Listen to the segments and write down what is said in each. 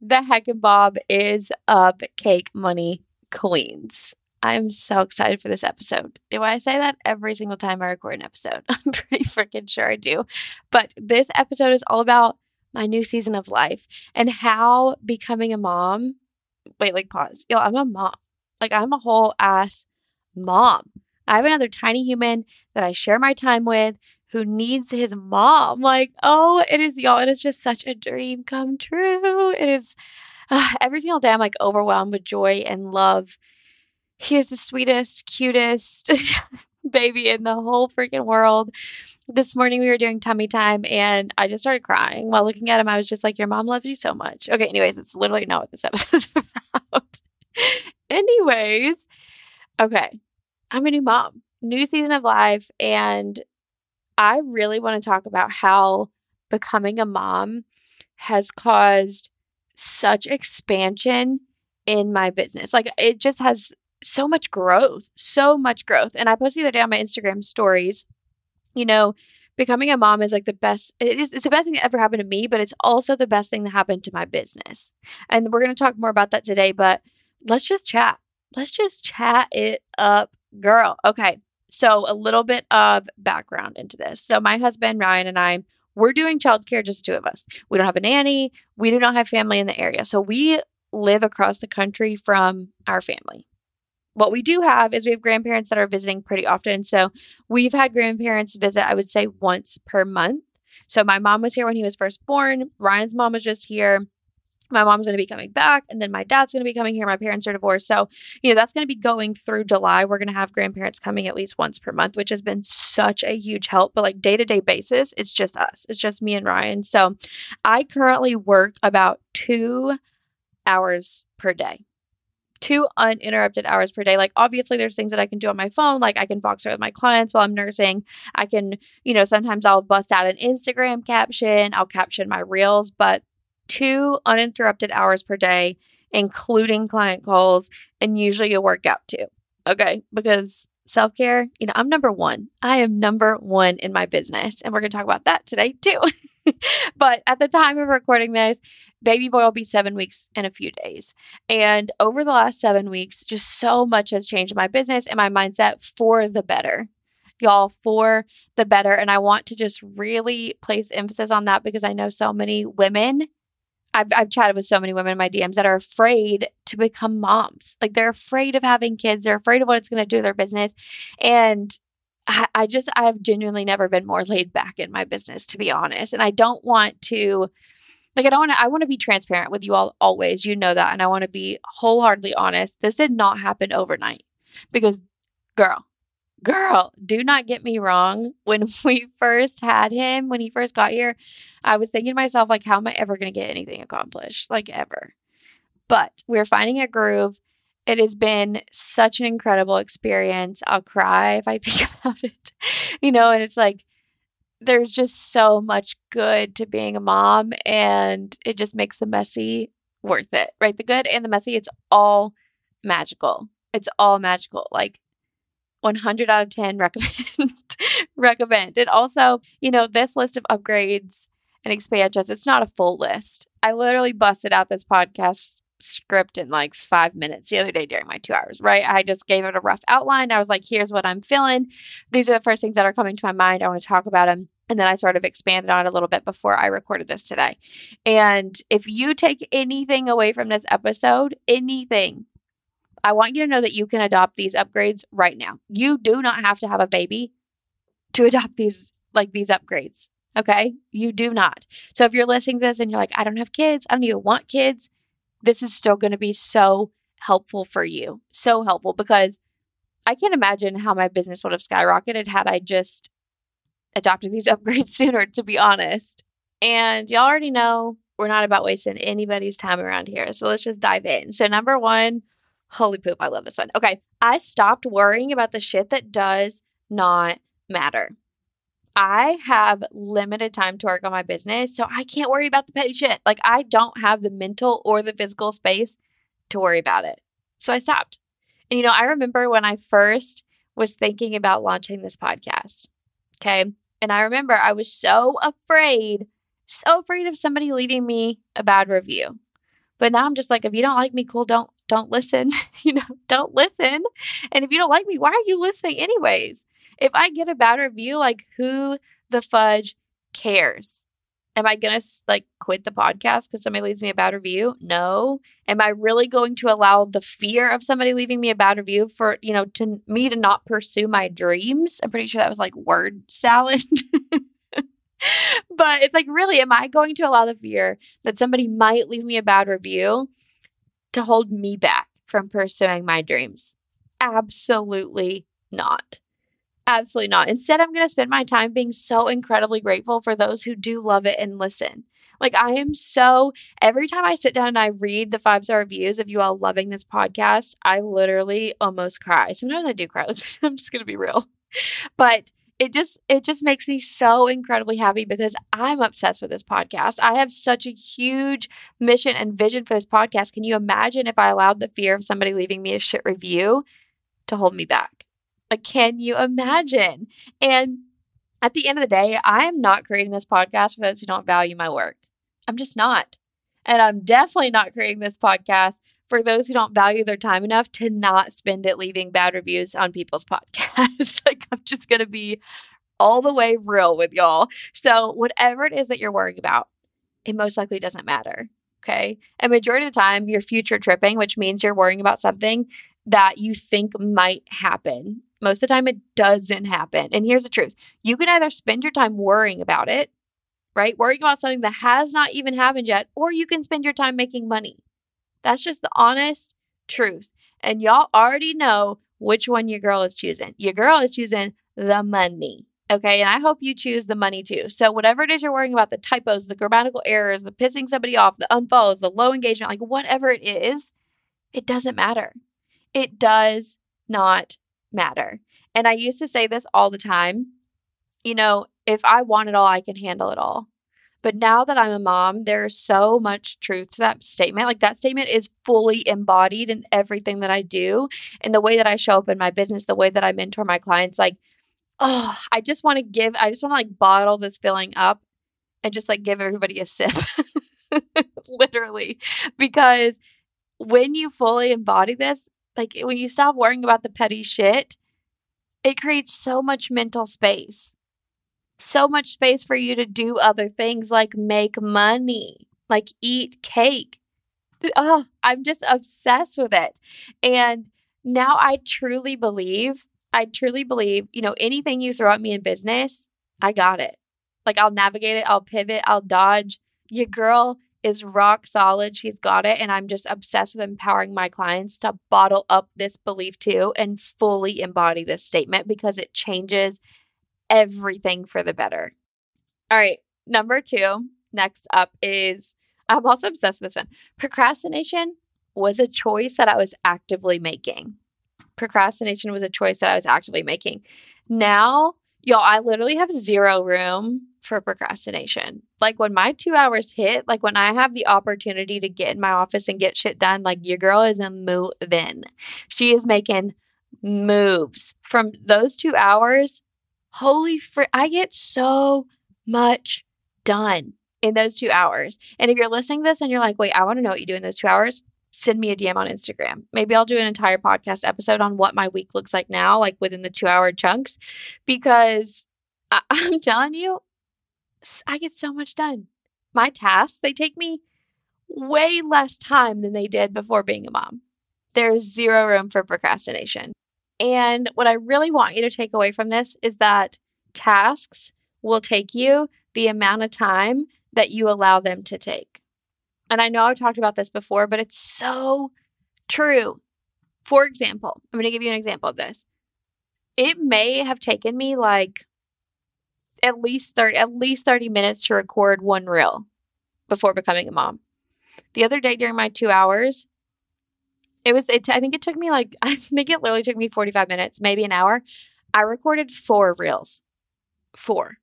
the heck and Bob is up, cake money queens. I'm so excited for this episode. Do I say that every single time I record an episode? I'm pretty freaking sure I do. But this episode is all about my new season of life and how becoming a mom. Wait, like pause. Yo, I'm a mom. Like I'm a whole ass mom. I have another tiny human that I share my time with who needs his mom. Like, oh, it is y'all. It is just such a dream come true. It is uh, every single day I'm like overwhelmed with joy and love. He is the sweetest, cutest baby in the whole freaking world. This morning we were doing tummy time and I just started crying while looking at him. I was just like, Your mom loves you so much. Okay, anyways, it's literally not what this episode's about. anyways, okay, I'm a new mom, new season of life, and I really want to talk about how becoming a mom has caused such expansion in my business. Like it just has so much growth, so much growth. And I posted the other day on my Instagram stories, you know, becoming a mom is like the best it is it's the best thing that ever happened to me, but it's also the best thing that happened to my business. And we're going to talk more about that today, but let's just chat. Let's just chat it up, girl. Okay. So, a little bit of background into this. So, my husband, Ryan, and I, we're doing childcare, just two of us. We don't have a nanny. We do not have family in the area. So, we live across the country from our family. What we do have is we have grandparents that are visiting pretty often. So, we've had grandparents visit, I would say, once per month. So, my mom was here when he was first born. Ryan's mom was just here my mom's going to be coming back and then my dad's going to be coming here my parents are divorced so you know that's going to be going through july we're going to have grandparents coming at least once per month which has been such a huge help but like day-to-day basis it's just us it's just me and ryan so i currently work about two hours per day two uninterrupted hours per day. Like, obviously, there's things that I can do on my phone. Like, I can Voxer with my clients while I'm nursing. I can, you know, sometimes I'll bust out an Instagram caption, I'll caption my reels, but two uninterrupted hours per day, including client calls, and usually a workout too. Okay. Because self care, you know, I'm number one. I am number one in my business. And we're going to talk about that today too. but at the time of recording this, baby boy will be seven weeks in a few days. And over the last seven weeks, just so much has changed in my business and my mindset for the better y'all for the better. And I want to just really place emphasis on that because I know so many women I've, I've chatted with so many women in my DMs that are afraid to become moms. Like they're afraid of having kids. They're afraid of what it's going to do to their business. And I, I just, I've genuinely never been more laid back in my business, to be honest. And I don't want to, like, I don't want to, I want to be transparent with you all always. You know that. And I want to be wholeheartedly honest. This did not happen overnight because, girl, girl, do not get me wrong. When we first had him, when he first got here, I was thinking to myself, like, how am I ever going to get anything accomplished? Like, ever. But we're finding a groove. It has been such an incredible experience. I'll cry if I think about it, you know, and it's like, there's just so much good to being a mom, and it just makes the messy worth it, right? The good and the messy, it's all magical. It's all magical. Like, 100 out of 10 recommend recommend. And also you know this list of upgrades and expansions it's not a full list. I literally busted out this podcast script in like five minutes the other day during my two hours right? I just gave it a rough outline. I was like here's what i'm feeling. These are the first things that are coming to my mind. I want to talk about them and then I sort of expanded on it a little bit before I recorded this today. And if you take anything away from this episode, anything, I want you to know that you can adopt these upgrades right now. You do not have to have a baby to adopt these like these upgrades. Okay? You do not. So if you're listening to this and you're like, I don't have kids, I don't even want kids, this is still going to be so helpful for you. So helpful because I can't imagine how my business would have skyrocketed had I just adopted these upgrades sooner, to be honest. And y'all already know we're not about wasting anybody's time around here. So let's just dive in. So, number one, holy poop, I love this one. Okay. I stopped worrying about the shit that does not matter. I have limited time to work on my business, so I can't worry about the petty shit. Like, I don't have the mental or the physical space to worry about it. So I stopped. And, you know, I remember when I first was thinking about launching this podcast. Okay. And I remember I was so afraid, so afraid of somebody leaving me a bad review. But now I'm just like, if you don't like me, cool, don't don't listen. you know, don't listen. And if you don't like me, why are you listening anyways? If I get a bad review, like who the fudge cares? Am I going to like quit the podcast because somebody leaves me a bad review? No. Am I really going to allow the fear of somebody leaving me a bad review for, you know, to me to not pursue my dreams? I'm pretty sure that was like word salad. but it's like, really, am I going to allow the fear that somebody might leave me a bad review to hold me back from pursuing my dreams? Absolutely not. Absolutely not. Instead, I'm going to spend my time being so incredibly grateful for those who do love it and listen. Like, I am so, every time I sit down and I read the five star reviews of you all loving this podcast, I literally almost cry. Sometimes I do cry. I'm just going to be real. But it just it just makes me so incredibly happy because I'm obsessed with this podcast. I have such a huge mission and vision for this podcast. Can you imagine if I allowed the fear of somebody leaving me a shit review to hold me back? Like can you imagine? And at the end of the day, I am not creating this podcast for those who don't value my work. I'm just not. And I'm definitely not creating this podcast for those who don't value their time enough to not spend it leaving bad reviews on people's podcasts. like, I'm just going to be all the way real with y'all. So, whatever it is that you're worrying about, it most likely doesn't matter. Okay. And majority of the time, you're future tripping, which means you're worrying about something that you think might happen. Most of the time, it doesn't happen. And here's the truth you can either spend your time worrying about it, right? Worrying about something that has not even happened yet, or you can spend your time making money. That's just the honest truth. And y'all already know which one your girl is choosing. Your girl is choosing the money. Okay. And I hope you choose the money too. So, whatever it is you're worrying about the typos, the grammatical errors, the pissing somebody off, the unfollows, the low engagement, like whatever it is, it doesn't matter. It does not matter. And I used to say this all the time. You know, if I want it all, I can handle it all. But now that I'm a mom, there's so much truth to that statement. Like that statement is fully embodied in everything that I do and the way that I show up in my business, the way that I mentor my clients. Like, oh, I just want to give, I just want to like bottle this feeling up and just like give everybody a sip. Literally. Because when you fully embody this, like when you stop worrying about the petty shit, it creates so much mental space so much space for you to do other things like make money, like eat cake. Oh, I'm just obsessed with it. And now I truly believe, I truly believe, you know, anything you throw at me in business, I got it. Like I'll navigate it, I'll pivot, I'll dodge. Your girl is rock solid. She's got it. And I'm just obsessed with empowering my clients to bottle up this belief too and fully embody this statement because it changes everything for the better. All right. Number two, next up is I'm also obsessed with this one. Procrastination was a choice that I was actively making. Procrastination was a choice that I was actively making. Now, y'all, I literally have zero room for procrastination. Like when my two hours hit, like when I have the opportunity to get in my office and get shit done, like your girl is a moving. She is making moves. From those two hours, holy fr! I get so much done in those two hours. And if you're listening to this and you're like, wait, I want to know what you do in those two hours, send me a DM on Instagram. Maybe I'll do an entire podcast episode on what my week looks like now, like within the two hour chunks, because I- I'm telling you, I get so much done. My tasks, they take me way less time than they did before being a mom. There's zero room for procrastination. And what I really want you to take away from this is that tasks will take you the amount of time that you allow them to take. And I know I've talked about this before, but it's so True. For example, I'm going to give you an example of this. It may have taken me like at least 30 at least 30 minutes to record one reel before becoming a mom. The other day during my 2 hours, it was it, I think it took me like I think it literally took me 45 minutes, maybe an hour. I recorded 4 reels. 4.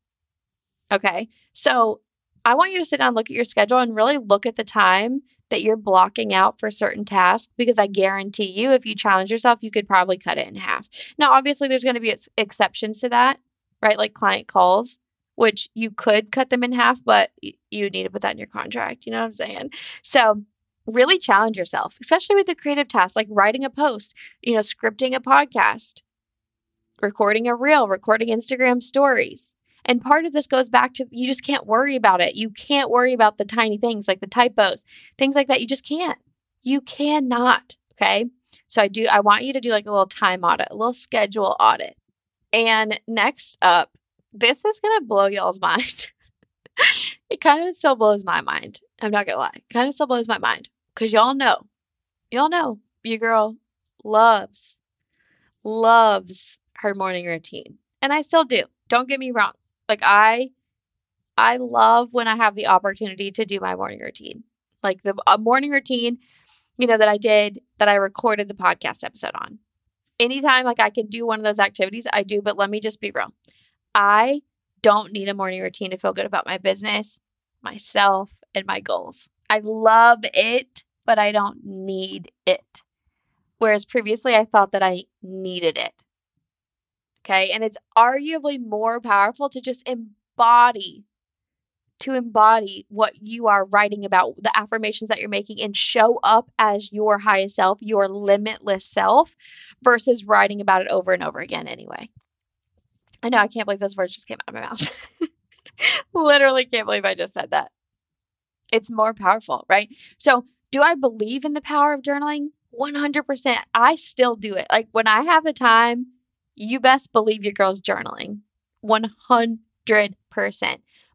Okay? So, I want you to sit down, look at your schedule and really look at the time that you're blocking out for certain tasks because I guarantee you, if you challenge yourself, you could probably cut it in half. Now, obviously, there's going to be ex- exceptions to that, right? Like client calls, which you could cut them in half, but y- you need to put that in your contract. You know what I'm saying? So, really challenge yourself, especially with the creative tasks like writing a post, you know, scripting a podcast, recording a reel, recording Instagram stories. And part of this goes back to you just can't worry about it. You can't worry about the tiny things like the typos, things like that. You just can't. You cannot. Okay. So I do, I want you to do like a little time audit, a little schedule audit. And next up, this is going to blow y'all's mind. it kind of still blows my mind. I'm not going to lie. Kind of still blows my mind because y'all know, y'all know your girl loves, loves her morning routine. And I still do. Don't get me wrong. Like I I love when I have the opportunity to do my morning routine. Like the uh, morning routine, you know, that I did that I recorded the podcast episode on. Anytime like I can do one of those activities, I do, but let me just be real. I don't need a morning routine to feel good about my business, myself, and my goals. I love it, but I don't need it. Whereas previously I thought that I needed it. Okay. And it's arguably more powerful to just embody, to embody what you are writing about, the affirmations that you're making, and show up as your highest self, your limitless self, versus writing about it over and over again anyway. I know, I can't believe those words just came out of my mouth. Literally can't believe I just said that. It's more powerful, right? So, do I believe in the power of journaling? 100%. I still do it. Like when I have the time you best believe your girl's journaling 100%.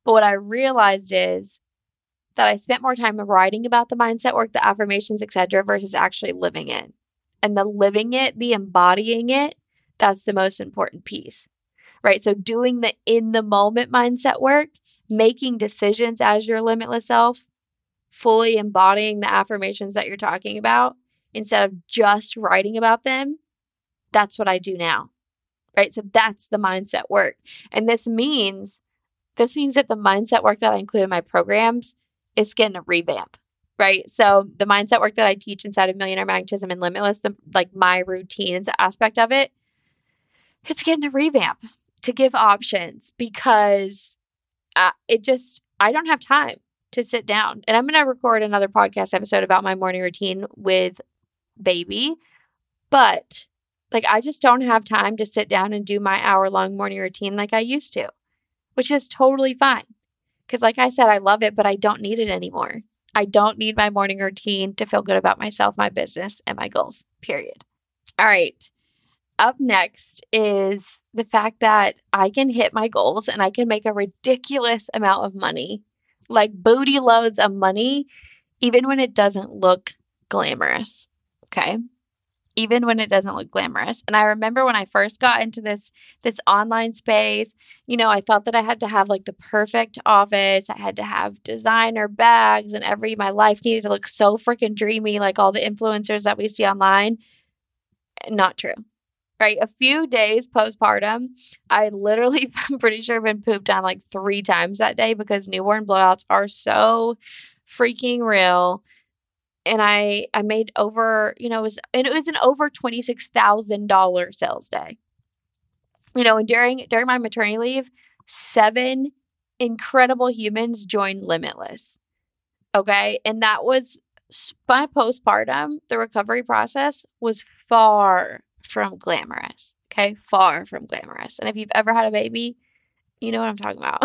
But what I realized is that I spent more time writing about the mindset work, the affirmations, etc., versus actually living it. And the living it, the embodying it, that's the most important piece. Right? So doing the in the moment mindset work, making decisions as your limitless self, fully embodying the affirmations that you're talking about instead of just writing about them, that's what I do now right? So that's the mindset work. And this means this means that the mindset work that I include in my programs is getting a revamp, right? So the mindset work that I teach inside of Millionaire Magnetism and Limitless, the like my routines aspect of it, it's getting a revamp to give options because uh, it just I don't have time to sit down. And I'm going to record another podcast episode about my morning routine with baby, but like, I just don't have time to sit down and do my hour long morning routine like I used to, which is totally fine. Because, like I said, I love it, but I don't need it anymore. I don't need my morning routine to feel good about myself, my business, and my goals, period. All right. Up next is the fact that I can hit my goals and I can make a ridiculous amount of money, like booty loads of money, even when it doesn't look glamorous. Okay even when it doesn't look glamorous. And I remember when I first got into this this online space, you know, I thought that I had to have like the perfect office. I had to have designer bags and every my life needed to look so freaking dreamy like all the influencers that we see online. Not true. Right? A few days postpartum, I literally I'm pretty sure I've been pooped on like 3 times that day because newborn blowouts are so freaking real and I I made over, you know, it was and it was an over twenty six thousand dollar sales day. You know, and during during my maternity leave, seven incredible humans joined Limitless. Okay. And that was my postpartum, the recovery process was far from glamorous. Okay. Far from glamorous. And if you've ever had a baby, you know what I'm talking about.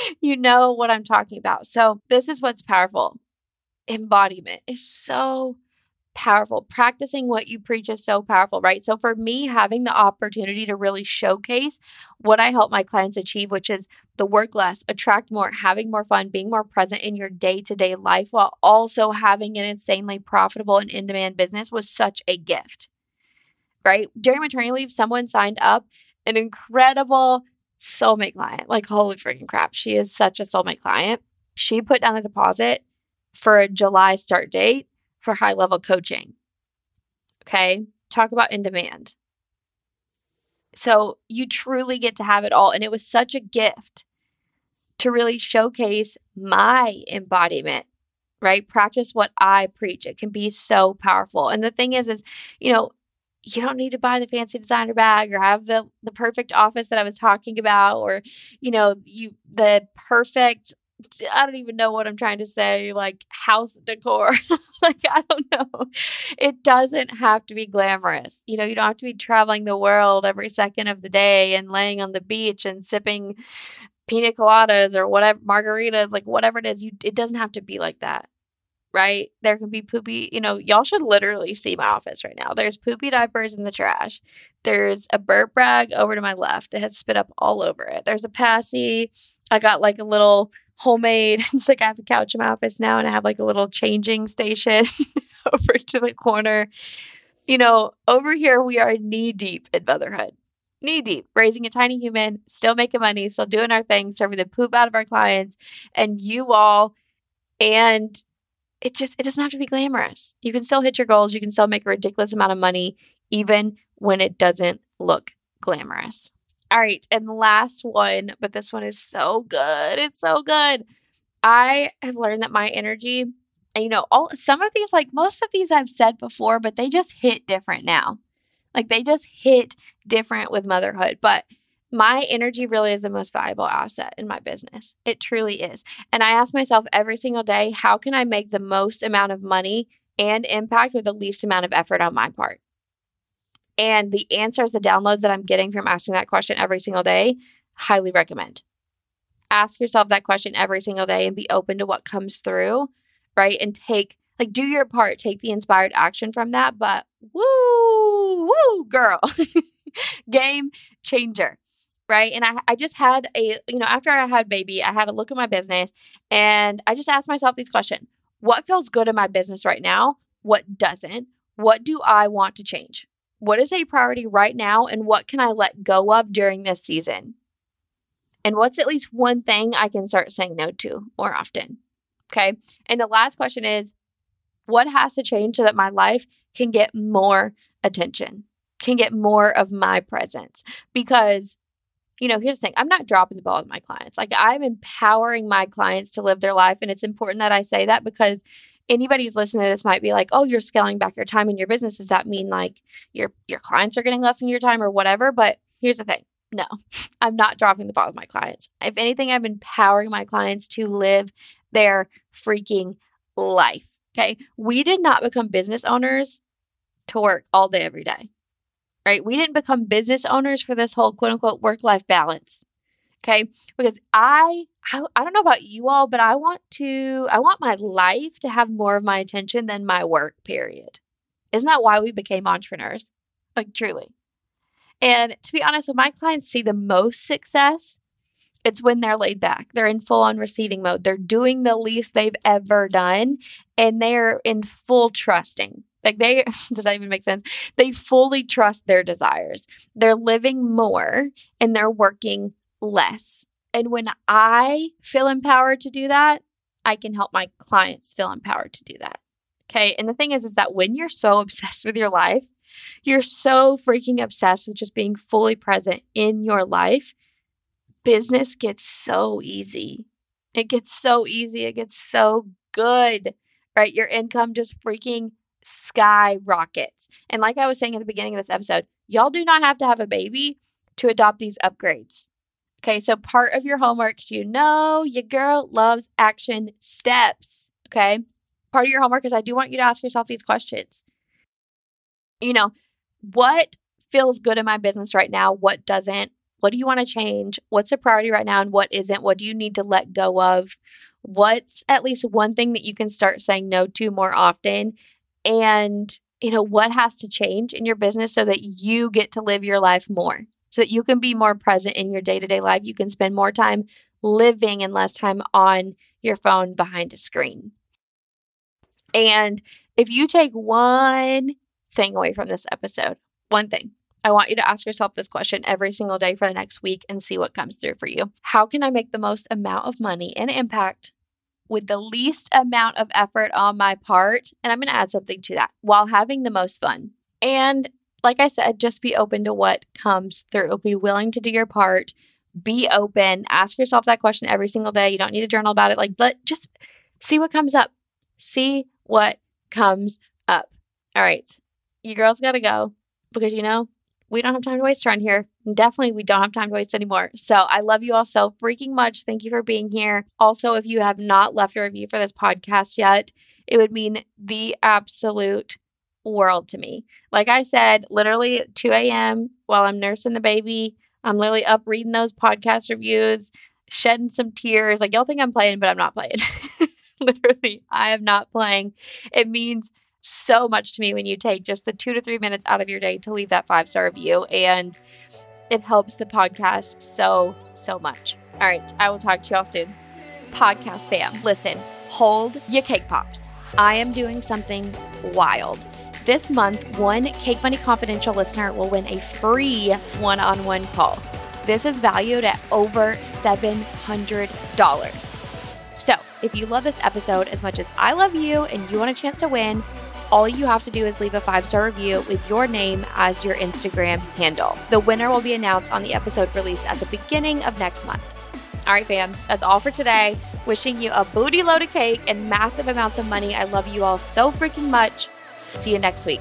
you know what I'm talking about. So, this is what's powerful embodiment is so powerful. Practicing what you preach is so powerful, right? So for me, having the opportunity to really showcase what I help my clients achieve, which is the work less, attract more, having more fun, being more present in your day to day life while also having an insanely profitable and in demand business was such a gift, right? During maternity leave, someone signed up an incredible soulmate client. Like, holy freaking crap. She is such a soulmate client. She put down a deposit for a July start date for high level coaching. Okay. Talk about in demand. So you truly get to have it all. And it was such a gift to really showcase my embodiment, right? Practice what I preach. It can be so powerful. And the thing is, is, you know, you don't need to buy the fancy designer bag or have the the perfect office that I was talking about or you know you the perfect I don't even know what I'm trying to say, like house decor. like, I don't know. It doesn't have to be glamorous. You know, you don't have to be traveling the world every second of the day and laying on the beach and sipping pina coladas or whatever, margaritas, like whatever it is. You, it doesn't have to be like that. Right? There can be poopy, you know, y'all should literally see my office right now. There's poopy diapers in the trash. There's a burp rag over to my left that has spit up all over it. There's a passy. I got like a little homemade. It's like I have a couch in my office now and I have like a little changing station over to the corner. You know, over here we are knee deep in motherhood. Knee deep, raising a tiny human, still making money, still doing our thing, serving the poop out of our clients and you all. And it just it doesn't have to be glamorous. You can still hit your goals, you can still make a ridiculous amount of money, even when it doesn't look glamorous. All right. And the last one, but this one is so good. It's so good. I have learned that my energy, and you know, all some of these, like most of these I've said before, but they just hit different now. Like they just hit different with motherhood. But my energy really is the most valuable asset in my business. It truly is. And I ask myself every single day, how can I make the most amount of money and impact with the least amount of effort on my part? And the answers, the downloads that I'm getting from asking that question every single day, highly recommend. Ask yourself that question every single day and be open to what comes through, right? And take, like, do your part, take the inspired action from that. But woo, woo, girl, game changer right? And I, I just had a, you know, after I had baby, I had a look at my business and I just asked myself these questions. What feels good in my business right now? What doesn't? What do I want to change? What is a priority right now and what can I let go of during this season? And what's at least one thing I can start saying no to more often? Okay. And the last question is what has to change so that my life can get more attention, can get more of my presence? Because, you know, here's the thing I'm not dropping the ball with my clients. Like, I'm empowering my clients to live their life. And it's important that I say that because anybody who's listening to this might be like, "Oh, you're scaling back your time in your business. Does that mean like your your clients are getting less in your time or whatever?" But here's the thing. No, I'm not dropping the ball with my clients. If anything, I'm empowering my clients to live their freaking life. Okay. We did not become business owners to work all day, every day, right? We didn't become business owners for this whole quote unquote work life balance. Okay. Because I, I, I don't know about you all, but I want to, I want my life to have more of my attention than my work, period. Isn't that why we became entrepreneurs? Like, truly. And to be honest, when my clients see the most success, it's when they're laid back. They're in full on receiving mode. They're doing the least they've ever done and they're in full trusting. Like they, does that even make sense? They fully trust their desires. They're living more and they're working less. And when I feel empowered to do that, I can help my clients feel empowered to do that. Okay. And the thing is, is that when you're so obsessed with your life, you're so freaking obsessed with just being fully present in your life, business gets so easy. It gets so easy. It gets so good, right? Your income just freaking skyrockets. And like I was saying at the beginning of this episode, y'all do not have to have a baby to adopt these upgrades. Okay, so part of your homework, you know your girl loves action steps. Okay, part of your homework is I do want you to ask yourself these questions. You know, what feels good in my business right now? What doesn't? What do you want to change? What's a priority right now and what isn't? What do you need to let go of? What's at least one thing that you can start saying no to more often? And you know what has to change in your business so that you get to live your life more so that you can be more present in your day-to-day life you can spend more time living and less time on your phone behind a screen and if you take one thing away from this episode one thing I want you to ask yourself this question every single day for the next week and see what comes through for you. How can I make the most amount of money and impact with the least amount of effort on my part. And I'm going to add something to that while having the most fun. And like I said, just be open to what comes through. Be willing to do your part. Be open. Ask yourself that question every single day. You don't need to journal about it. Like, let just see what comes up. See what comes up. All right. You girls got to go because you know we don't have time to waste around here. Definitely, we don't have time to waste anymore. So I love you all so freaking much. Thank you for being here. Also, if you have not left a review for this podcast yet, it would mean the absolute world to me. Like I said, literally 2 a.m. while I'm nursing the baby, I'm literally up reading those podcast reviews, shedding some tears. Like, y'all think I'm playing, but I'm not playing. literally, I am not playing. It means so much to me when you take just the two to three minutes out of your day to leave that five star review. And it helps the podcast so, so much. All right. I will talk to y'all soon. Podcast fam, listen, hold your cake pops. I am doing something wild. This month, one Cake Money Confidential listener will win a free one on one call. This is valued at over $700. So, if you love this episode as much as I love you and you want a chance to win, all you have to do is leave a five star review with your name as your Instagram handle. The winner will be announced on the episode release at the beginning of next month. All right, fam, that's all for today. Wishing you a booty load of cake and massive amounts of money. I love you all so freaking much. See you next week.